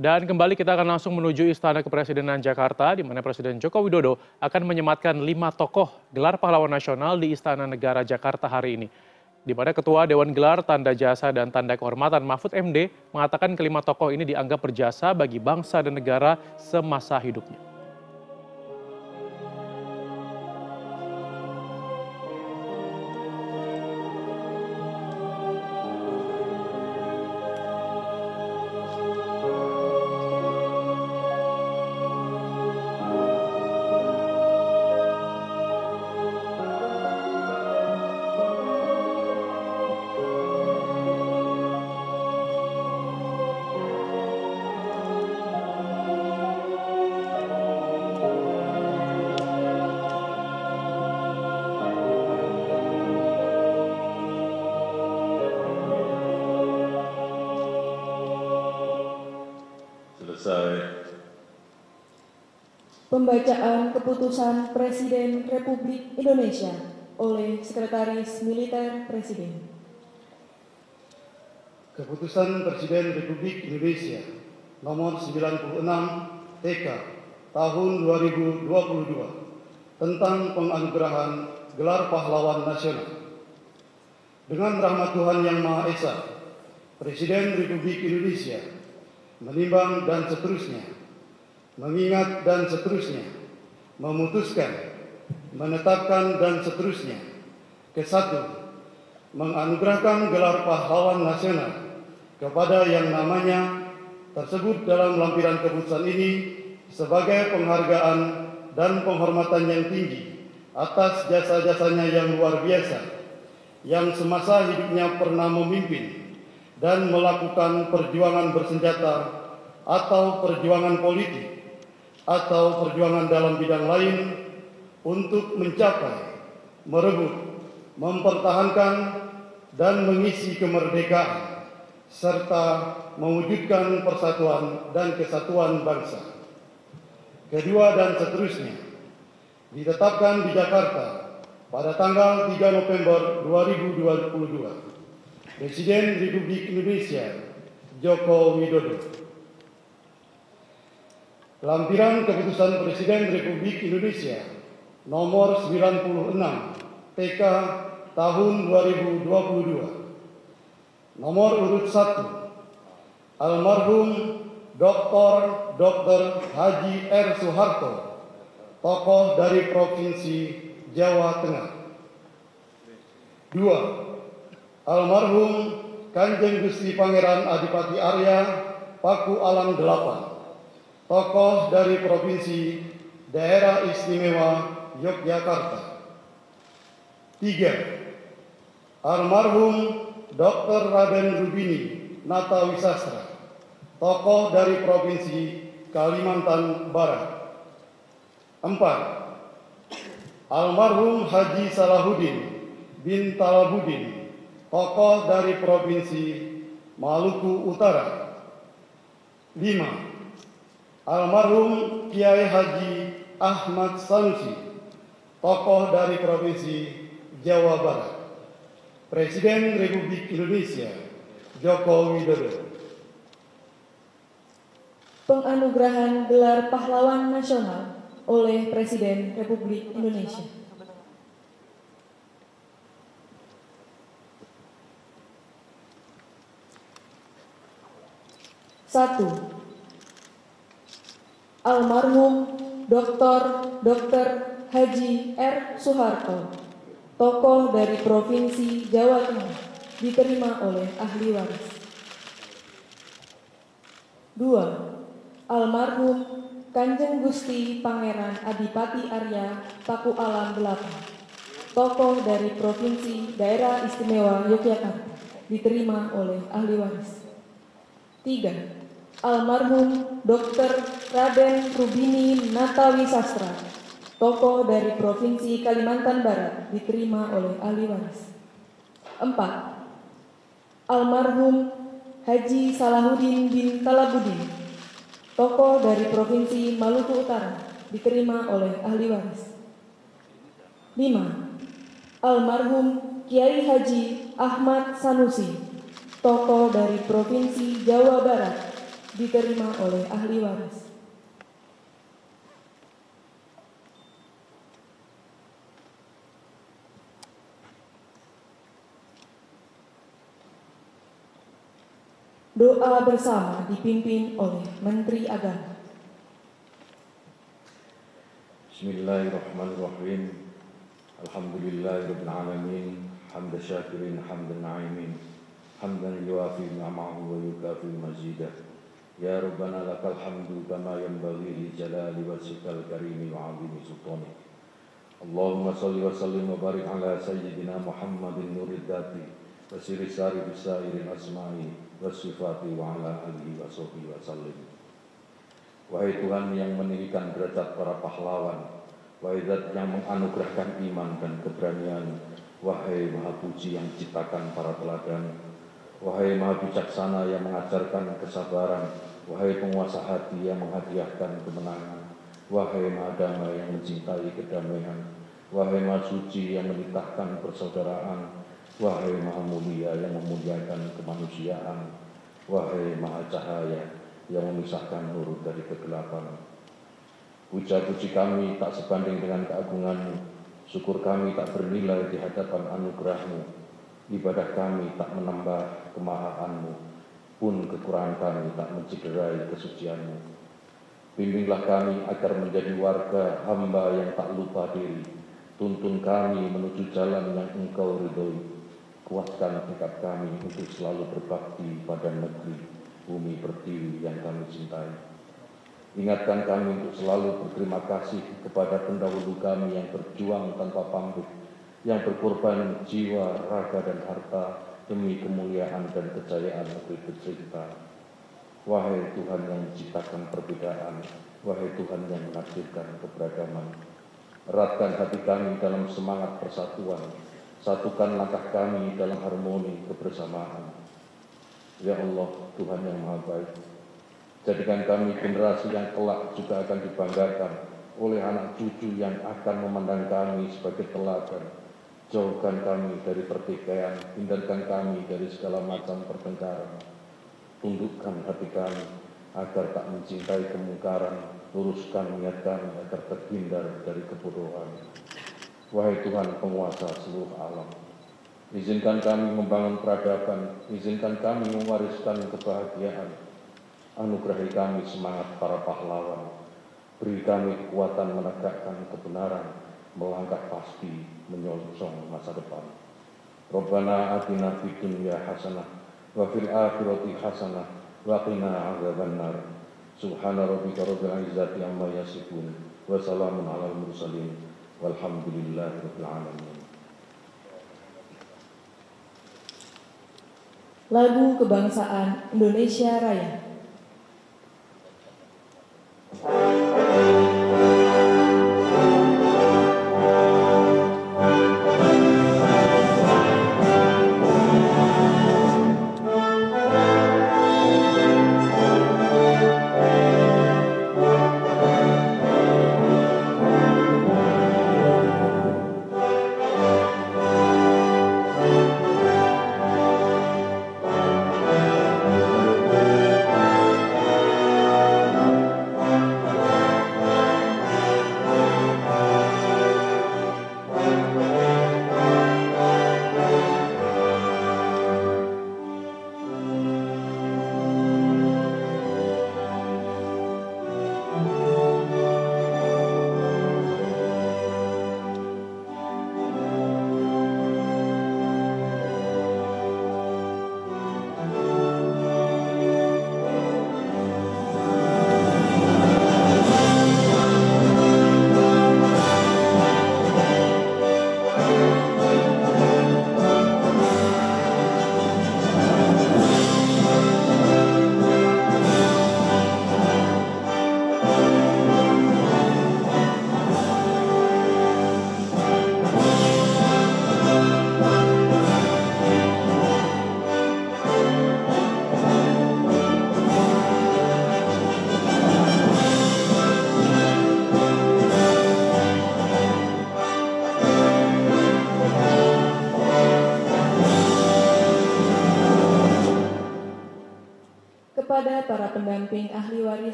Dan kembali kita akan langsung menuju Istana Kepresidenan Jakarta, di mana Presiden Joko Widodo akan menyematkan lima tokoh gelar pahlawan nasional di Istana Negara Jakarta hari ini. Di mana Ketua Dewan Gelar Tanda Jasa dan Tanda Kehormatan Mahfud MD mengatakan kelima tokoh ini dianggap berjasa bagi bangsa dan negara semasa hidupnya. Pembacaan keputusan Presiden Republik Indonesia oleh Sekretaris Militer Presiden. Keputusan Presiden Republik Indonesia nomor 96 TK tahun 2022 tentang penganugerahan gelar pahlawan nasional. Dengan rahmat Tuhan Yang Maha Esa, Presiden Republik Indonesia menimbang dan seterusnya, mengingat dan seterusnya, memutuskan, menetapkan dan seterusnya. Kesatu, menganugerahkan gelar pahlawan nasional kepada yang namanya tersebut dalam lampiran keputusan ini sebagai penghargaan dan penghormatan yang tinggi atas jasa-jasanya yang luar biasa yang semasa hidupnya pernah memimpin dan melakukan perjuangan bersenjata atau perjuangan politik atau perjuangan dalam bidang lain untuk mencapai, merebut, mempertahankan, dan mengisi kemerdekaan serta mewujudkan persatuan dan kesatuan bangsa. Kedua dan seterusnya ditetapkan di Jakarta pada tanggal 3 November 2022 Presiden Republik Indonesia Joko Widodo. Lampiran Keputusan Presiden Republik Indonesia nomor 96 TK tahun 2022. Nomor urut 1 Almarhum Dr. Dr. Haji R. Soeharto, tokoh dari Provinsi Jawa Tengah. Dua, almarhum Kanjeng Gusti Pangeran Adipati Arya Paku Alam Delapan, tokoh dari Provinsi Daerah Istimewa Yogyakarta. Tiga, almarhum Dr. Raden Rubini Nata Wisastra, tokoh dari Provinsi Kalimantan Barat. Empat, almarhum Haji Salahuddin bin Talabudin, tokoh dari Provinsi Maluku Utara. Lima, almarhum Kiai Haji Ahmad Sanusi, tokoh dari Provinsi Jawa Barat. Presiden Republik Indonesia Joko Widodo. Penganugerahan gelar pahlawan nasional oleh Presiden Republik Indonesia. Satu, almarhum Dr. Dr. Haji R. Soeharto, tokoh dari Provinsi Jawa Tengah, diterima oleh ahli waris. Dua, almarhum Kanjeng Gusti Pangeran Adipati Arya Paku Alam Delapan, tokoh dari Provinsi Daerah Istimewa Yogyakarta, diterima oleh ahli waris. Tiga, almarhum Dr. Raden Rubini Natawi Sastra, tokoh dari Provinsi Kalimantan Barat, diterima oleh ahli waris. Empat, almarhum Haji Salahuddin bin Talabudin, tokoh dari Provinsi Maluku Utara, diterima oleh ahli waris. Lima, almarhum Kiai Haji Ahmad Sanusi, tokoh dari Provinsi Jawa Barat, diterima oleh ahli waris. Doa bersama dipimpin oleh Menteri Agama. Bismillahirrahmanirrahim. Alhamdulillahirabbil alamin. Hamda syakirin hamdan na'imin. Hamdan yuafi ni'amahu wa yukafi mazidah. Ya Rabbana lakal hamdu kama yanbaghi li jalali wajhikal karimi wa 'azimi sultanik. Allahumma salli wa sallim wa barik ala sayyidina Muhammadin nurid dati wa siri sari bisairin asma'i wa sifati wa ala alihi wa sahbihi wa sallim. Wahai Tuhan yang meninggikan derajat para pahlawan, wahai Zat yang menganugerahkan iman dan keberanian, wahai Maha Puji yang ciptakan para teladan, wahai Maha Bijaksana yang mengajarkan kesabaran, wahai penguasa hati yang menghadiahkan kemenangan, wahai Maha Damai yang mencintai kedamaian, wahai Maha Suci yang menitahkan persaudaraan, wahai Maha Mulia yang memuliakan kemanusiaan, wahai Maha Cahaya yang memisahkan nur dari kegelapan. Puja-puji kami tak sebanding dengan keagunganmu, syukur kami tak bernilai di hadapan anugerahmu, ibadah kami tak menambah kemahaanmu, pun kekurangan kami tak mencederai kesucianmu. Bimbinglah kami agar menjadi warga hamba yang tak lupa diri, tuntun kami menuju jalan yang engkau ridhoi, kuatkan tekad kami untuk selalu berbakti pada negeri, bumi pertiwi yang kami cintai. Ingatkan kami untuk selalu berterima kasih kepada pendahulu kami yang berjuang tanpa pamrih, yang berkorban jiwa, raga, dan harta demi kemuliaan dan kejayaan negeri tercinta. Wahai Tuhan yang menciptakan perbedaan, wahai Tuhan yang menakdirkan keberagaman, eratkan hati kami dalam semangat persatuan, satukan langkah kami dalam harmoni kebersamaan. Ya Allah, Tuhan yang Maha Baik, Jadikan kami generasi yang kelak juga akan dibanggakan oleh anak cucu yang akan memandang kami sebagai teladan. Jauhkan kami dari pertikaian, hindarkan kami dari segala macam pertengkaran. Tundukkan hati kami agar tak mencintai kemungkaran, luruskan niat kami agar terhindar dari kebodohan. Wahai Tuhan penguasa seluruh alam, izinkan kami membangun peradaban, izinkan kami mewariskan kebahagiaan, Anugerahi kami semangat para pahlawan. Beri kami kekuatan menegakkan kebenaran, melangkah pasti menyongsong masa depan. Rabbana atina fid dunya hasanah wa fil akhirati hasanah wa qina adzabannar. Subhana rabbika rabbil izzati amma yasifun wa salamun alal mursalin walhamdulillahi rabbil alamin. Lagu Kebangsaan Indonesia Raya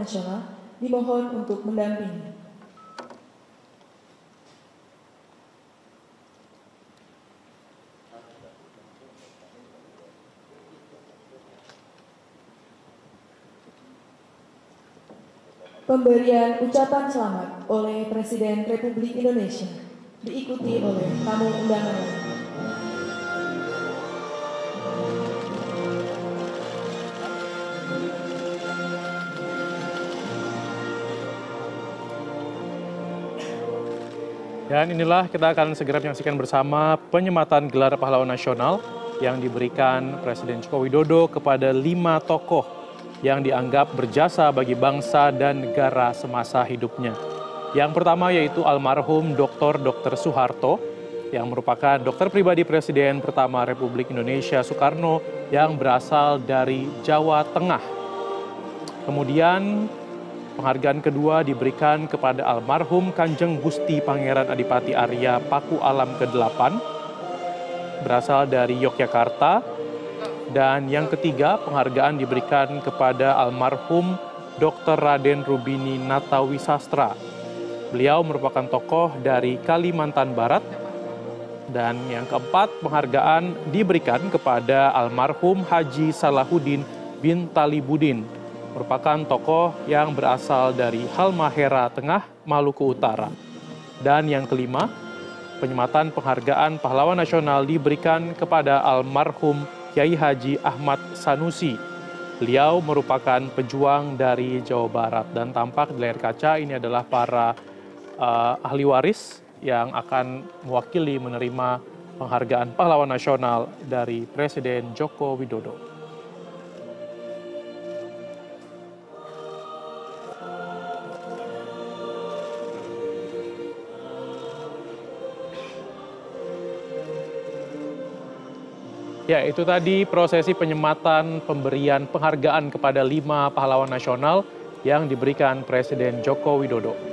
nasional dimohon untuk mendampingi. Pemberian ucapan selamat oleh Presiden Republik Indonesia diikuti oleh tamu undangan lain. Dan inilah kita akan segera menyaksikan bersama penyematan gelar pahlawan nasional yang diberikan Presiden Joko Widodo kepada lima tokoh yang dianggap berjasa bagi bangsa dan negara semasa hidupnya. Yang pertama yaitu almarhum Dr. Dr. Soeharto yang merupakan dokter pribadi Presiden pertama Republik Indonesia Soekarno yang berasal dari Jawa Tengah. Kemudian penghargaan kedua diberikan kepada almarhum Kanjeng Gusti Pangeran Adipati Arya Paku Alam ke-8 berasal dari Yogyakarta dan yang ketiga penghargaan diberikan kepada almarhum Dr. Raden Rubini Natawi Sastra. Beliau merupakan tokoh dari Kalimantan Barat dan yang keempat penghargaan diberikan kepada almarhum Haji Salahuddin bin Talibudin merupakan tokoh yang berasal dari Halmahera Tengah, Maluku Utara. Dan yang kelima, penyematan penghargaan pahlawan nasional diberikan kepada almarhum Kiai Haji Ahmad Sanusi. Beliau merupakan pejuang dari Jawa Barat dan tampak di layar kaca ini adalah para uh, ahli waris yang akan mewakili menerima penghargaan pahlawan nasional dari Presiden Joko Widodo. Ya, itu tadi prosesi penyematan pemberian penghargaan kepada lima pahlawan nasional yang diberikan Presiden Joko Widodo.